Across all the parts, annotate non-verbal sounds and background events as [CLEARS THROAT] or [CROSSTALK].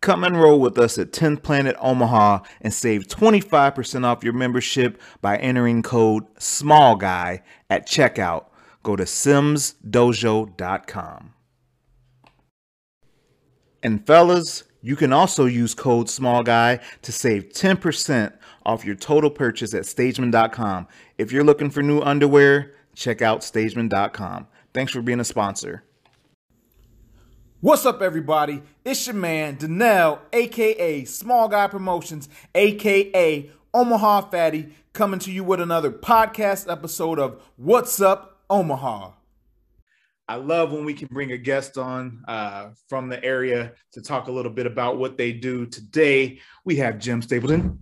Come enroll with us at 10th Planet Omaha and save 25% off your membership by entering code SMALLGUY at checkout. Go to simsdojo.com. And fellas, you can also use code SMALLGUY to save 10% off your total purchase at stageman.com. If you're looking for new underwear, check out stageman.com. Thanks for being a sponsor. What's up, everybody? It's your man, Danelle, aka Small Guy Promotions, aka Omaha Fatty, coming to you with another podcast episode of What's Up, Omaha. I love when we can bring a guest on uh, from the area to talk a little bit about what they do. Today, we have Jim Stapleton.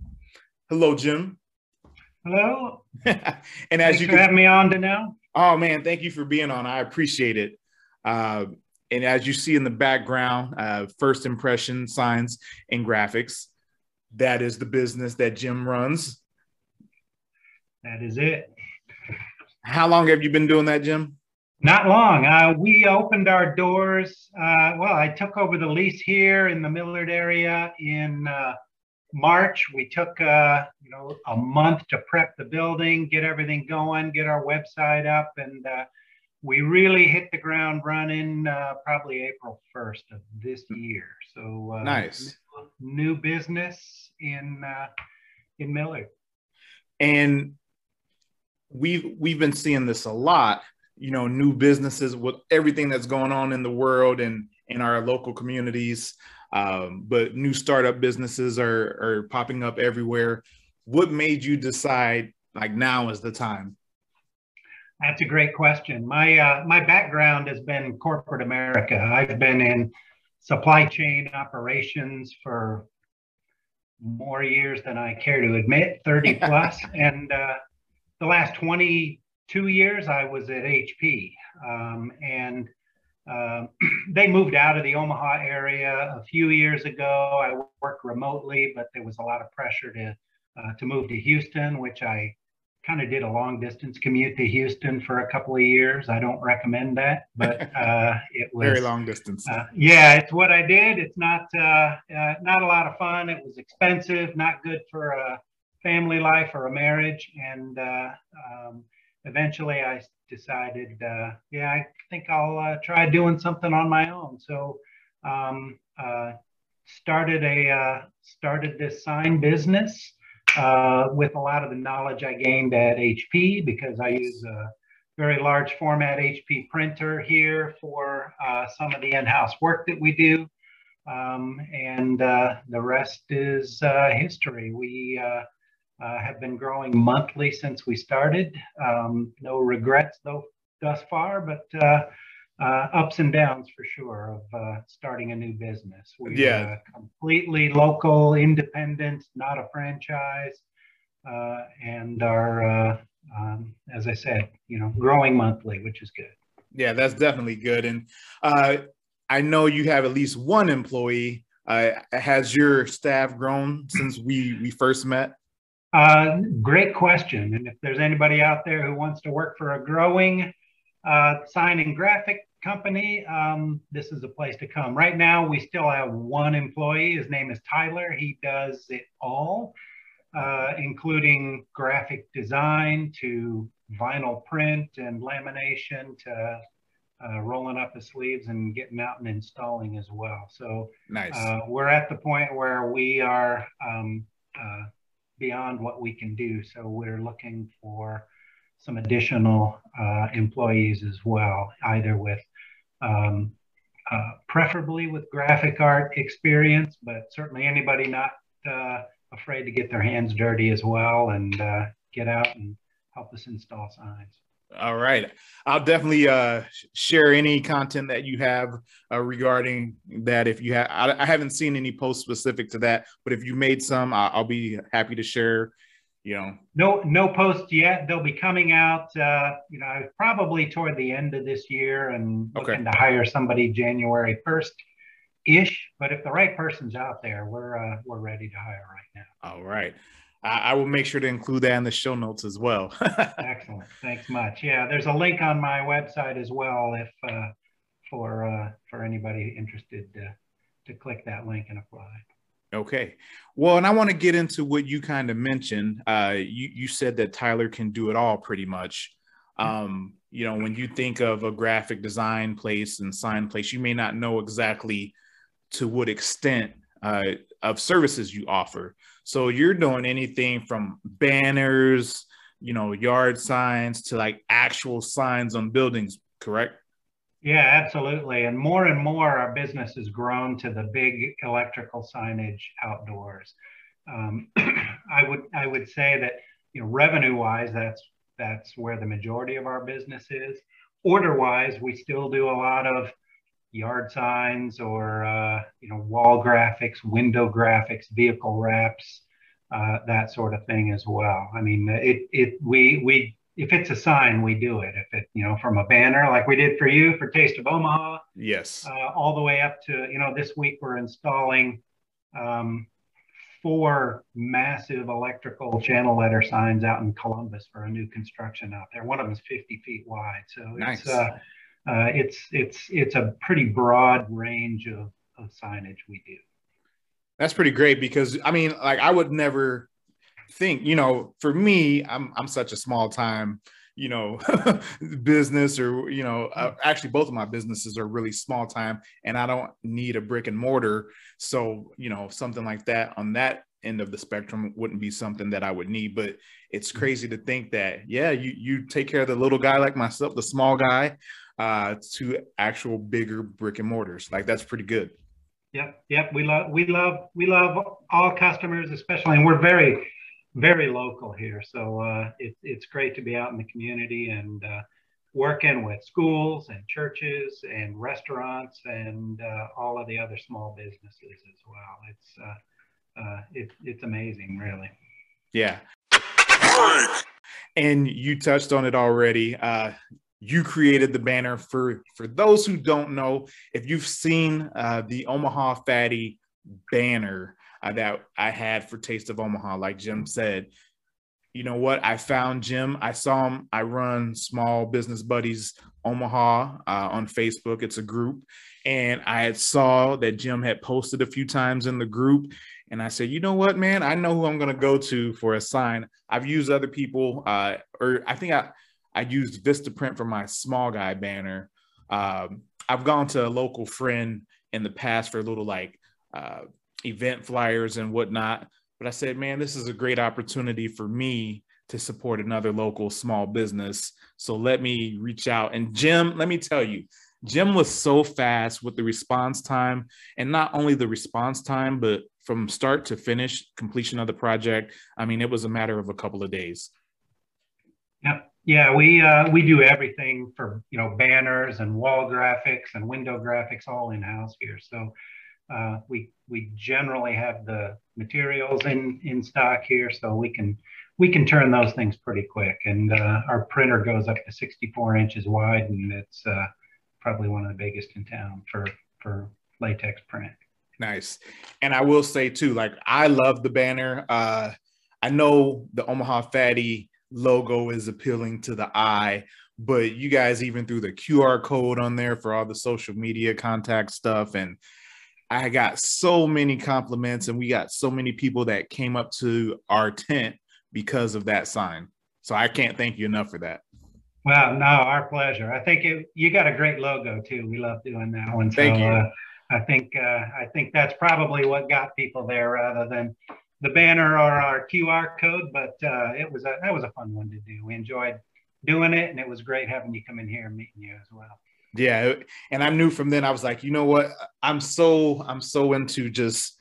Hello, Jim. Hello. [LAUGHS] and as Thanks you for can, having me on, Danelle. oh man, thank you for being on. I appreciate it. Uh, and as you see in the background, uh, first impression signs and graphics. That is the business that Jim runs. That is it. How long have you been doing that, Jim? Not long. Uh, we opened our doors. Uh, well, I took over the lease here in the Millard area in uh, March. We took uh, you know a month to prep the building, get everything going, get our website up, and uh, we really hit the ground running uh, probably April 1st of this year. So uh, Nice. new business in uh, in Millard. And we've we've been seeing this a lot. You know, new businesses with everything that's going on in the world and in our local communities. Um, but new startup businesses are are popping up everywhere. What made you decide like now is the time? That's a great question. My uh, my background has been corporate America. I've been in supply chain operations for more years than I care to admit, 30 [LAUGHS] plus. and uh, the last 22 years, I was at HP. Um, and um [CLEARS THROAT] they moved out of the Omaha area a few years ago. I worked remotely, but there was a lot of pressure to uh, to move to Houston, which I kind of did a long distance commute to Houston for a couple of years. I don't recommend that, but [LAUGHS] uh, it was Very long distance. uh, yeah, it's what I did. It's not uh, uh, not a lot of fun. It was expensive, not good for a family life or a marriage. And uh, um, eventually, I decided, uh, yeah, I think I'll uh, try doing something on my own. So um, uh, started a uh, started this sign business uh, with a lot of the knowledge I gained at HP because I use a very large format HP printer here for uh, some of the in-house work that we do. Um, and uh, the rest is uh, history. We uh, have been growing monthly since we started. Um, no regrets though thus far, but uh, ups and downs for sure of uh, starting a new business. We're Yeah. completely local, independent, not a franchise, uh, and are, uh, um, as I said, you know, growing monthly, which is good. Yeah, that's definitely good. And uh, I know you have at least one employee. Uh, has your staff grown since we we first met? Uh, great question. And if there's anybody out there who wants to work for a growing uh, sign and graphic company, um, this is a place to come. Right now, we still have one employee. His name is Tyler. He does it all, uh, including graphic design to vinyl print and lamination to uh, rolling up the sleeves and getting out and installing as well. So Nice. uh, we're at the point where we are um, uh, beyond what we can do. So we're looking for some additional uh, employees as well, either with um, uh, preferably with graphic art experience, but certainly anybody not uh, afraid to get their hands dirty as well and uh, get out and help us install signs. All right. I'll definitely uh, share any content that you have uh, regarding that. If you have, I, I haven't seen any posts specific to that, but if you made some, I, I'll be happy to share. You know, No, no posts yet. They'll be coming out, uh, you know, probably toward the end of this year and Okay. looking to hire somebody January 1st ish. But if the right person's out there, we're, uh, we're ready to hire right now. all right. I, I will make sure to include that in the show notes as well. [LAUGHS] Excellent. Thanks much. Yeah, there's a link on my website as well if, uh, for, uh, for anybody interested to, to click that link and apply. Okay. Well, and I want to get into what you kind of mentioned. Uh, you, you said that Tyler can do it all pretty much. Um, you know, when you think of a graphic design place and sign place, you may not know exactly to what extent uh, of services you offer. So you're doing anything from banners, you know, yard signs to like actual signs on buildings, correct? Yeah, absolutely. And more and more, our business has grown to the big electrical signage outdoors. Um, [CLEARS THROAT] I would I would say that you know revenue wise, that's that's where the majority of our business is. Order wise, we still do a lot of yard signs or uh, you know wall graphics, window graphics, vehicle wraps, uh, that sort of thing as well. I mean, it it we we if it's a sign, we do it. If it, you know, from a banner like we did for you for Taste of Omaha, yes, uh, all the way up to you know, this week we're installing um, four massive electrical channel letter signs out in Columbus for a new construction out there. One of them is 50 feet wide, so nice. it's uh, uh, it's it's it's a pretty broad range of, of signage we do. That's pretty great because I mean, like I would never think, you know, for me, I'm I'm such a small time, you know, [LAUGHS] business or you know, uh, actually both of my businesses are really small time, and I don't need a brick and mortar. So you know, something like that on that end of the spectrum wouldn't be something that I would need. But it's mm-hmm. crazy to think that yeah, you you take care of the little guy like myself, the small guy, uh, to actual bigger brick and mortars. Like that's pretty good. Yep, yep. We love we love we love all customers, especially, and we're very very local here. So uh, it, it's great to be out in the community and uh, working with schools and churches and restaurants and uh, all of the other small businesses as well. It's uh, uh, it, it's amazing, really. Yeah. And you touched on it already. Uh, you created the banner for for those who don't know. If you've seen the Omaha Fatty banner, uh, that I had for Taste of Omaha. Like Jim said, you know what? I found Jim. I saw him. I run Small Business Buddies Omaha uh, on Facebook. It's a group, and I had saw that Jim had posted a few times in the group. And I said, you know what, man? I know who I'm going to go to for a sign. I've used other people, uh, or I think I I used Vistaprint for my small guy banner. Um, I've gone to a local friend in the past for a little like uh, event flyers and whatnot. But I said, man, this is a great opportunity for me to support another local small business. So let me reach out. And Jim, let me tell you, Jim was so fast with the response time, and not only the response time, but from start to finish, completion of the project. I mean, it was a matter of a couple of days. Yep. Yeah, we uh, we do everything for you know banners and wall graphics and window graphics all in house here. So uh, we we generally have the materials in in stock here, so we can we can turn those things pretty quick. And uh, our printer goes up to 64 inches wide, and it's uh, probably one of the biggest in town for for latex print. Nice. And I will say too, like I love the banner. Uh, I know the Omaha Fatty logo is appealing to the eye, but you guys even threw the QR code on there for all the social media contact stuff and I got so many compliments and we got so many people that came up to our tent because of that sign. So I can't thank you enough for that. Well, no, our pleasure. I think it, you got a great logo too. We love doing that one. So, thank you. Uh, I think uh, I think that's probably what got people there rather than the banner or our QR code. But uh, it was a, that was a fun one to do. We enjoyed doing it, and it was great having you come in here and meeting you as well yeah and i knew from then i was like you know what? I'm so i'm so into just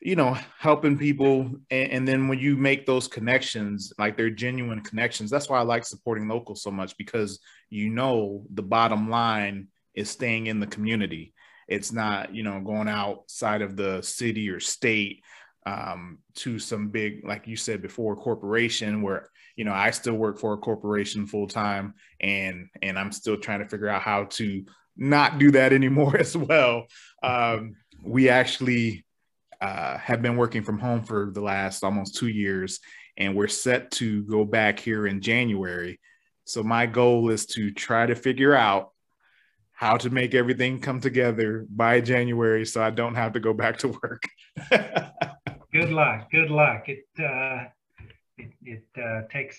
you know helping people and, and, then when you make those connections like they're genuine connections that's why i like supporting local so much because you know the bottom line is staying in the community. It's not you know going outside of the city or state um, to some big like you said before corporation where you know, I still work for a corporation full time and and I'm still trying to figure out how to not do that anymore [LAUGHS] as well. Um, we actually uh, have been working from home for the last almost two years, and we're set to go back here in January. So my goal is to try to figure out how to make everything come together by January so I don't have to go back to work. [LAUGHS] good luck. Good luck. It uh, it, it uh, takes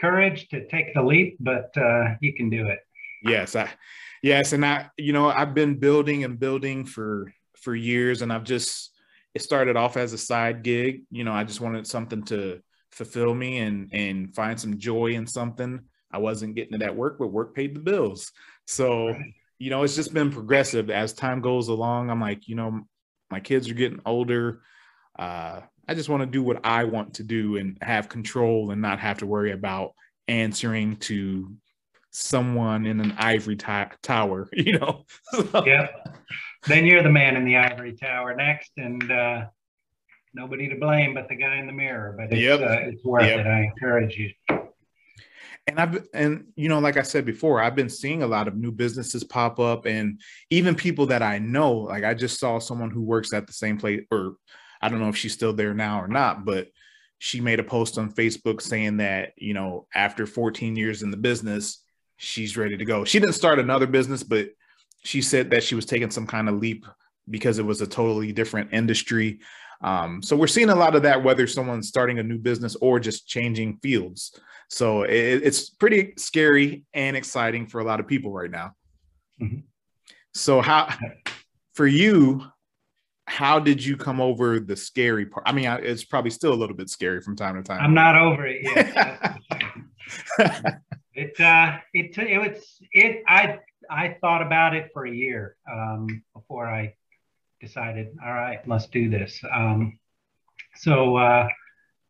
courage to take the leap, but uh, you can do it. Yes, I yes, and I you know I've been building and building for for years, and I've just it started off as a side gig. You know, I just wanted something to fulfill me and and find some joy in something. I wasn't getting it at work, but work paid the bills. So, you know, it's just been progressive as time goes along. I'm like, you know, my kids are getting older. Uh, I just want to do what I want to do and have control and not have to worry about answering to someone in an ivory t- tower, [LAUGHS] you know? yeah. Then you're the man in the ivory tower next, and uh, nobody to blame but the guy in the mirror. But it's, yep. uh, it's worth yep. it. I encourage you. And I've and you know, like I said before, I've been seeing a lot of new businesses pop up, and even people that I know. Like I just saw someone who works at the same place, or I don't know if she's still there now or not, but she made a post on Facebook saying that you know after 14 years in the business, she's ready to go. She didn't start another business, but she said that she was taking some kind of leap because it was a totally different industry. Um, so we're seeing a lot of that, whether someone's starting a new business or just changing fields. So it, it's pretty scary and exciting for a lot of people right now. Mm-hmm. So how, for you, how did you come over the scary part? I mean, it's probably still a little bit scary from time to time. I'm not over it yet. [LAUGHS] it uh, it it was it. I I thought about it for a year um, before I decided. All right, let's do this. Um, so uh,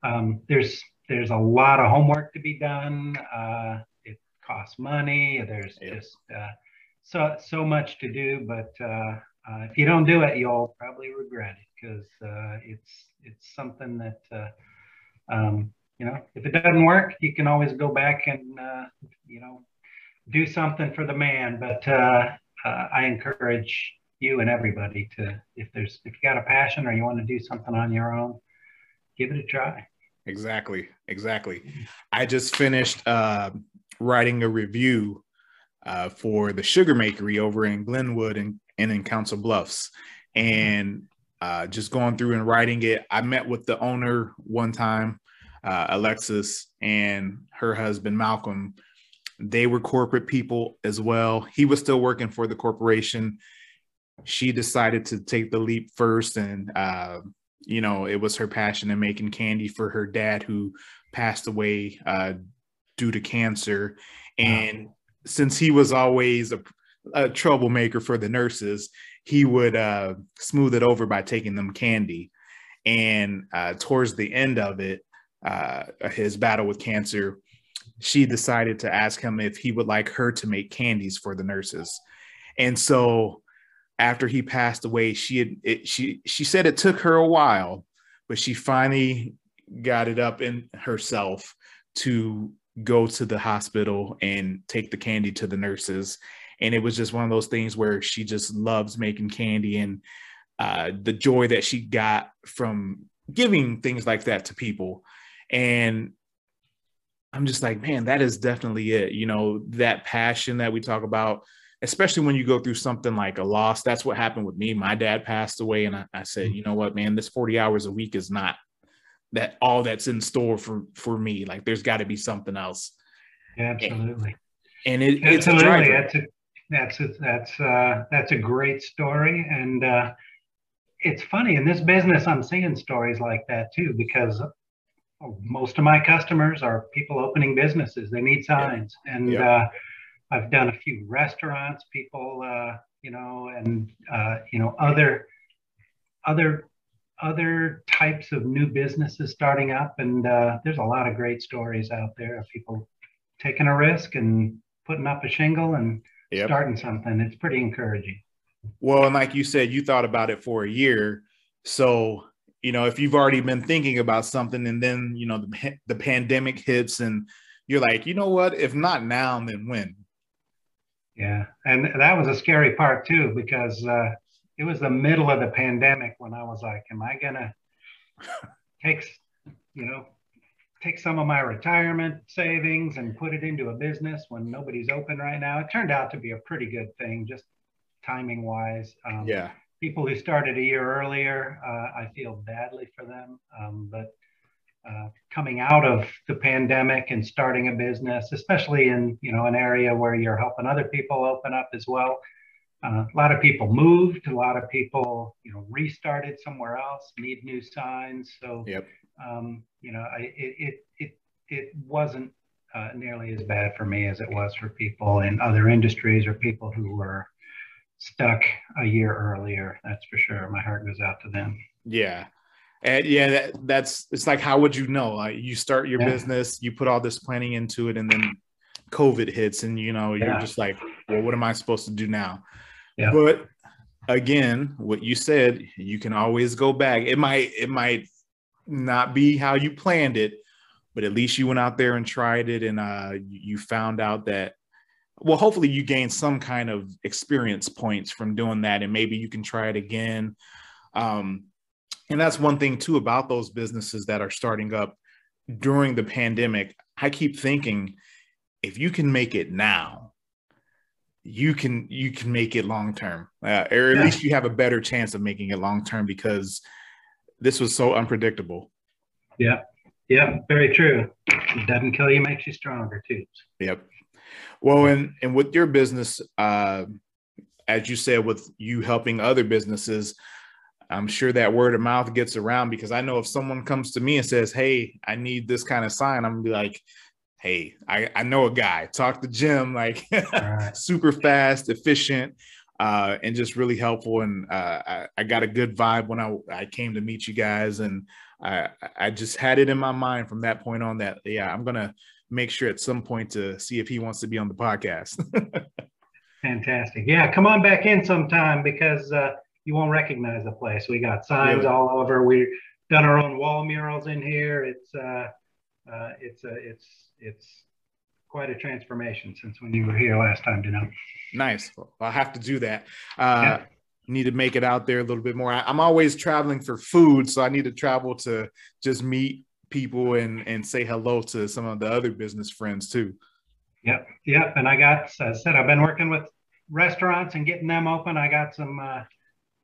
um, there's there's a lot of homework to be done. Uh, it costs money. There's yeah. just uh, so so much to do. But uh, uh, if you don't do it, you'll probably regret it because uh, it's it's something that uh, um, you know if it doesn't work, you can always go back and you know do something for the man. But I encourage you and everybody to if there's if you got a passion or you want to do something on your own, give it a try. Exactly. Exactly. I just finished uh, writing a review uh, for the Sugar Makery over in Glenwood and, and in Council Bluffs. And uh, just going through and writing it, I met with the owner one time, uh, Alexis, and her husband, Malcolm. They were corporate people as well. He was still working for the corporation. She decided to take the leap first and uh, you know, it was her passion in making candy for her dad who passed away uh, due to cancer. And wow. since he was always a, a, troublemaker for the nurses, he would uh, smooth it over by taking them candy. And uh, towards the end of it, uh, his battle with cancer, she decided to ask him if he would like her to make candies for the nurses. And so after he passed away, she had it, she she said it took her a while, but she finally got it up in herself to go to the hospital and take the candy to the nurses. And it was just one of those things where she just loves making candy and uh, the joy that she got from giving things like that to people. And I'm just like, man, that is definitely it. You know, that passion that we talk about especially when you go through something like a loss. That's what happened with me. My dad passed away, and I, I said, you know what, man, this 40 hours a week is not that all that's in store for for me. Like there's got to be something else. Absolutely. And, it, it's Absolutely. a That's a that's a, that's uh, that's a great story, and uh, it's funny in this business. I'm seeing stories like that too because most of my customers are people opening businesses. They need signs, yeah. and yeah. Uh, I've done a few restaurants, people, uh, you know, and uh, you know other other other types of new businesses starting up, and uh, there's a lot of great stories out there of people taking a risk and putting up a shingle and yep. starting something. It's pretty encouraging. Well, and like you said, you thought about it for a year, so you know if you've already been thinking about something, and then you know the the pandemic hits and you're like, you know what? If not now, then when? Yeah, and that was a scary part too because uh, it was the middle of the pandemic when I was like, "Am I gonna [LAUGHS] take, you know, take some of my retirement savings and put it into a business when nobody's open right now. It turned out to be a pretty good thing, just timing wise. Um, yeah. People who started a year earlier, uh, I feel badly for them. Um, but uh, coming out of the pandemic and starting a business, especially in you know an area where you're helping other people open up as well. Uh, a lot of people moved. A lot of people, you know, restarted somewhere else, need new signs. So, yep. Um, you know, I, it, it, it, it wasn't uh, nearly as bad for me as it was for people in other industries or people who were stuck a year earlier. That's for sure. My heart goes out to them. Yeah. And yeah, that, that's it's like how would you know? Like you start your yeah. business, you put all this planning into it, and then COVID hits, and you know you're yeah. just like, well, what am I supposed to do now? Yeah. But again, what you said, you can always go back. It might it might not be how you planned it, but at least you went out there and tried it, and uh, you found out that. Well, hopefully you gain some kind of experience points from doing that, and maybe you can try it again. Um, and that's one thing too about those businesses that are starting up during the pandemic. I keep thinking if you can make it now, you can you can make it long term, uh, or at yeah. least you have a better chance of making it long term because this was so unpredictable. Yeah, yeah, very true. It doesn't kill you, makes you stronger too. Yep. Well, and and with your business, uh, as you said, with you helping other businesses, I'm sure that word of mouth gets around because I know if someone comes to me and says, "Hey, I need this kind of sign," I'm gonna be like, "Hey, I, I know a guy. Talk to Jim. Like, [LAUGHS] right. super fast, efficient, uh, and just really helpful. And uh, I, I, got a good vibe when I I came to meet you guys, and I I just had it in my mind from that point on that yeah, I'm gonna make sure at some point to see if he wants to be on the podcast. [LAUGHS] Fantastic. Yeah, come on back in sometime because. Uh, you won't recognize the place. We got signs all over. We've done our own wall murals in here. It's uh, uh, it's uh, it's it's quite a transformation since when you were here last time, to know. Nice. Well, I'll have to do that. Uh, yeah. Need to make it out there a little bit more. I, I'm always traveling for food, so I need to travel to just meet people and and say hello to some of the other business friends too. Yep, yep. And I got, as I said, I've been working with restaurants and getting them open. I got some uh,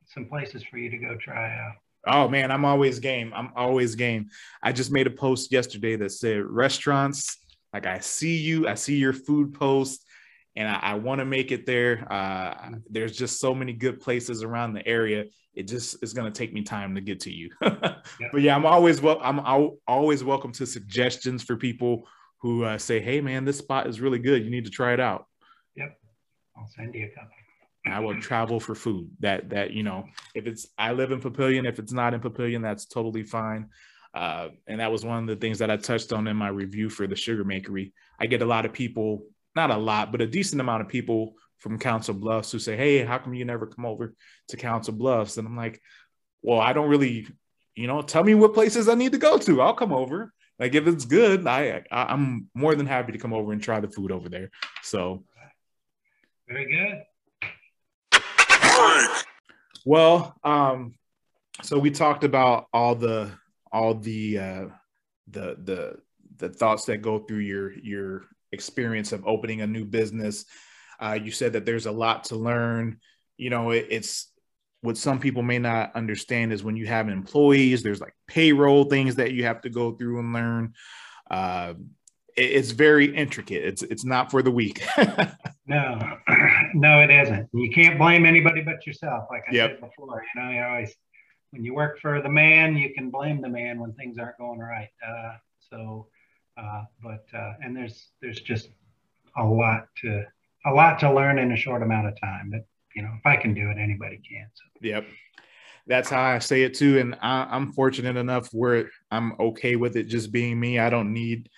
some places for you to go try out. Oh man, I'm always game. I'm always game. I just made a post yesterday that said restaurants. Like I see you, I see your food post, and I, I want to make it there. Uh, there's just so many good places around the area. It just is going to take me time to get to you. [LAUGHS] But yeah, I'm always well. I'm always welcome to suggestions for people who uh, say, "Hey, man, this spot is really good. You need to try it out." Yep, I'll send you a couple. I will travel for food. That that you know, if it's I live in Papillion, if it's not in Papillion, that's totally fine. Uh, and that was one of the things that I touched on in my review for the Sugar Makery. I get a lot of people, not a lot, but a decent amount of people from Council Bluffs who say, "Hey, how come you never come over to Council Bluffs?" And I'm like, "Well, I don't really, you know, tell me what places I need to go to. I'll come over. Like if it's good, I, I I'm more than happy to come over and try the food over there." So, very good. Well, um, so we talked about all the all the uh, the the the thoughts that go through your your experience of opening a new business. Uh, you said that there's a lot to learn. You know, it, it's what some people may not understand is when you have employees, there's like payroll things that you have to go through and learn. Uh, it's very intricate. It's it's not for the weak. [LAUGHS] no, [CLEARS THROAT] no, it isn't. You can't blame anybody but yourself. Like I yep. said before, you know, you always when you work for the man, you can blame the man when things aren't going right. Uh, so, uh, but uh, and there's there's just a lot to a lot to learn in a short amount of time. But you know, if I can do it, anybody can. So. Yep. That's how I say it too, and I, I'm fortunate enough where I'm okay with it just being me. I don't need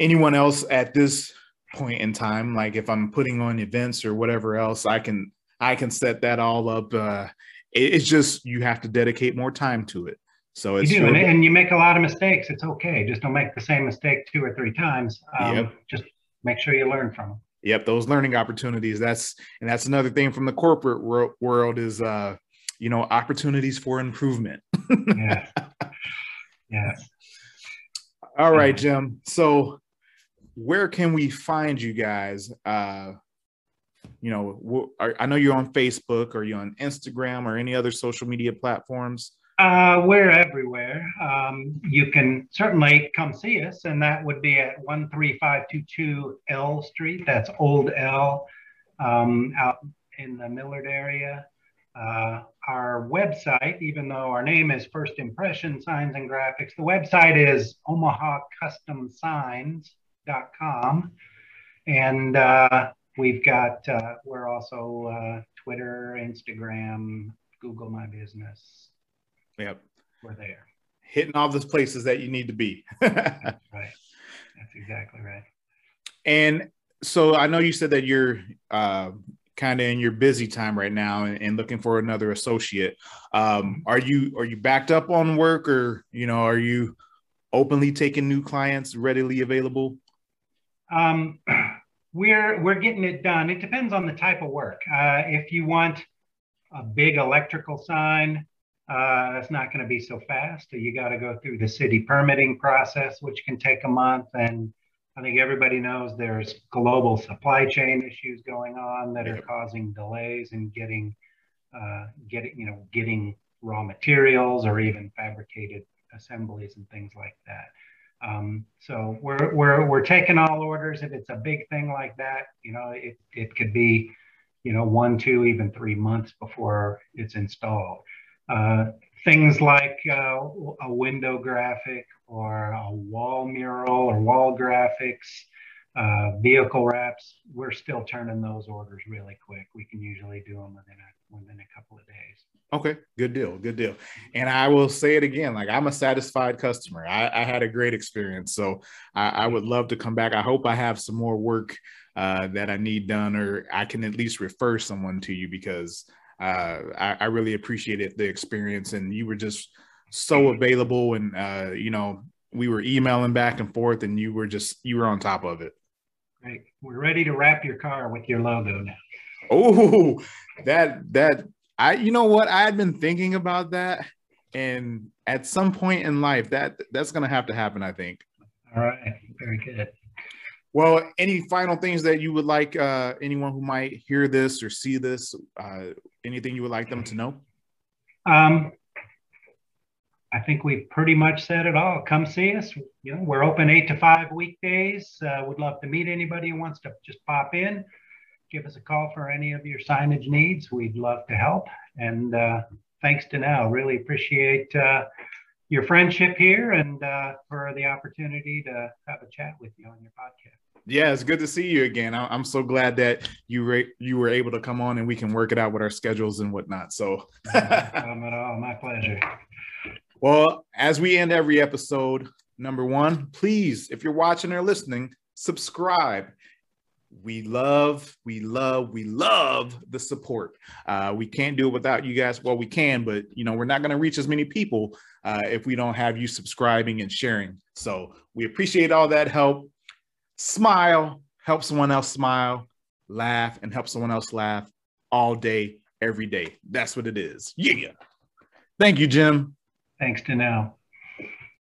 anyone else at this point in time like if i'm putting on events or whatever else i can i can set that all up uh it's just you have to dedicate more time to it. So it's you do, and, and, you make a lot of mistakes. It's okay. Just don't make the same mistake two or three times. Um, yep. just make sure you learn from them yep those learning opportunities. That's and that's another thing from the corporate world, world is uh you know opportunities for improvement. Yeah. [LAUGHS] Yes. All right, Jim. So, where can we find you guys? Uh, you know, I know you're on Facebook. or you're on Instagram or any other social media platforms? Uh, we're everywhere. Um, you can certainly come see us, and that would be at 13522 L Street. That's Old L um, out in the Millard area. Uh, our website, even though our name is First Impression Signs and Graphics, the website is omahacustomsigns.com. And uh, we've got, uh, we're also uh, Twitter, Instagram, Google My Business. Yep. We're there. Hitting all the places that you need to be. [LAUGHS] That's right. That's exactly right. And so I know you said that you're uh, kind of in your busy time right now and, and looking for another associate. Um, are you are you backed up on work, or you know, are you openly taking new clients readily available? Um, [CLEARS THROAT] we're we're getting it done. It depends on the type of work. Uh, if you want a big electrical sign, uh, that's not going to be so fast. You got to go through the city permitting process, which can take a month. And I think everybody knows there's global supply chain issues going on that are causing delays in getting, uh, getting, you know, getting raw materials or even fabricated assemblies and things like that. Um, so we're, we're, we're taking all orders. If it's a big thing like that, you know, it, it could be, you know, one, two, even three months before it's installed. Uh, things like uh, a window graphic or a wall mural or wall graphics, uh, vehicle wraps, we're still turning those orders really quick. We can usually do them within a, within a couple of days. Okay, good deal, good deal. And I will say it again, like I'm a satisfied customer. I, I had a great experience, so I, I, would love to come back. I hope I have some more work uh, that I need done, or I can at least refer someone to you because uh, I, I, really appreciated the experience, and you were just so available, and uh, you know, we were emailing back and forth, and you were just you were on top of it. Great, we're ready to wrap your car with your logo now. Oh, that that I you know what I had been thinking about that, and at some point in life, that that's gonna have to happen. I think. All right, very good. Well, any final things that you would like uh, anyone who might hear this or see this, uh, anything you would like them to know? Um, I think we've pretty much said it all. Come see us. You know, we're open eight to five weekdays. Uh, would love to meet anybody who wants to just pop in. Give us a call for any of your signage needs. We'd love to help. And uh, thanks to now. Really appreciate uh, your friendship here and uh, for the opportunity to have a chat with you on your podcast. Yeah, it's good to see you again. I'm so glad that you were you were able to come on and we can work it out with our schedules and whatnot. So, [LAUGHS] [LAUGHS] no at all. My pleasure. Well, as we end every episode, number one, please, if you're watching or listening, subscribe. We love, we love, we love the support. Uh, we can't do it without you guys. Well, we can, but you know, we're not going to reach as many people uh, if we don't have you subscribing and sharing. So we appreciate all that help smile, help someone else smile, laugh, and help someone else laugh all day, every day. That's what it is. Yeah. Thank you, Jim. Thanks now.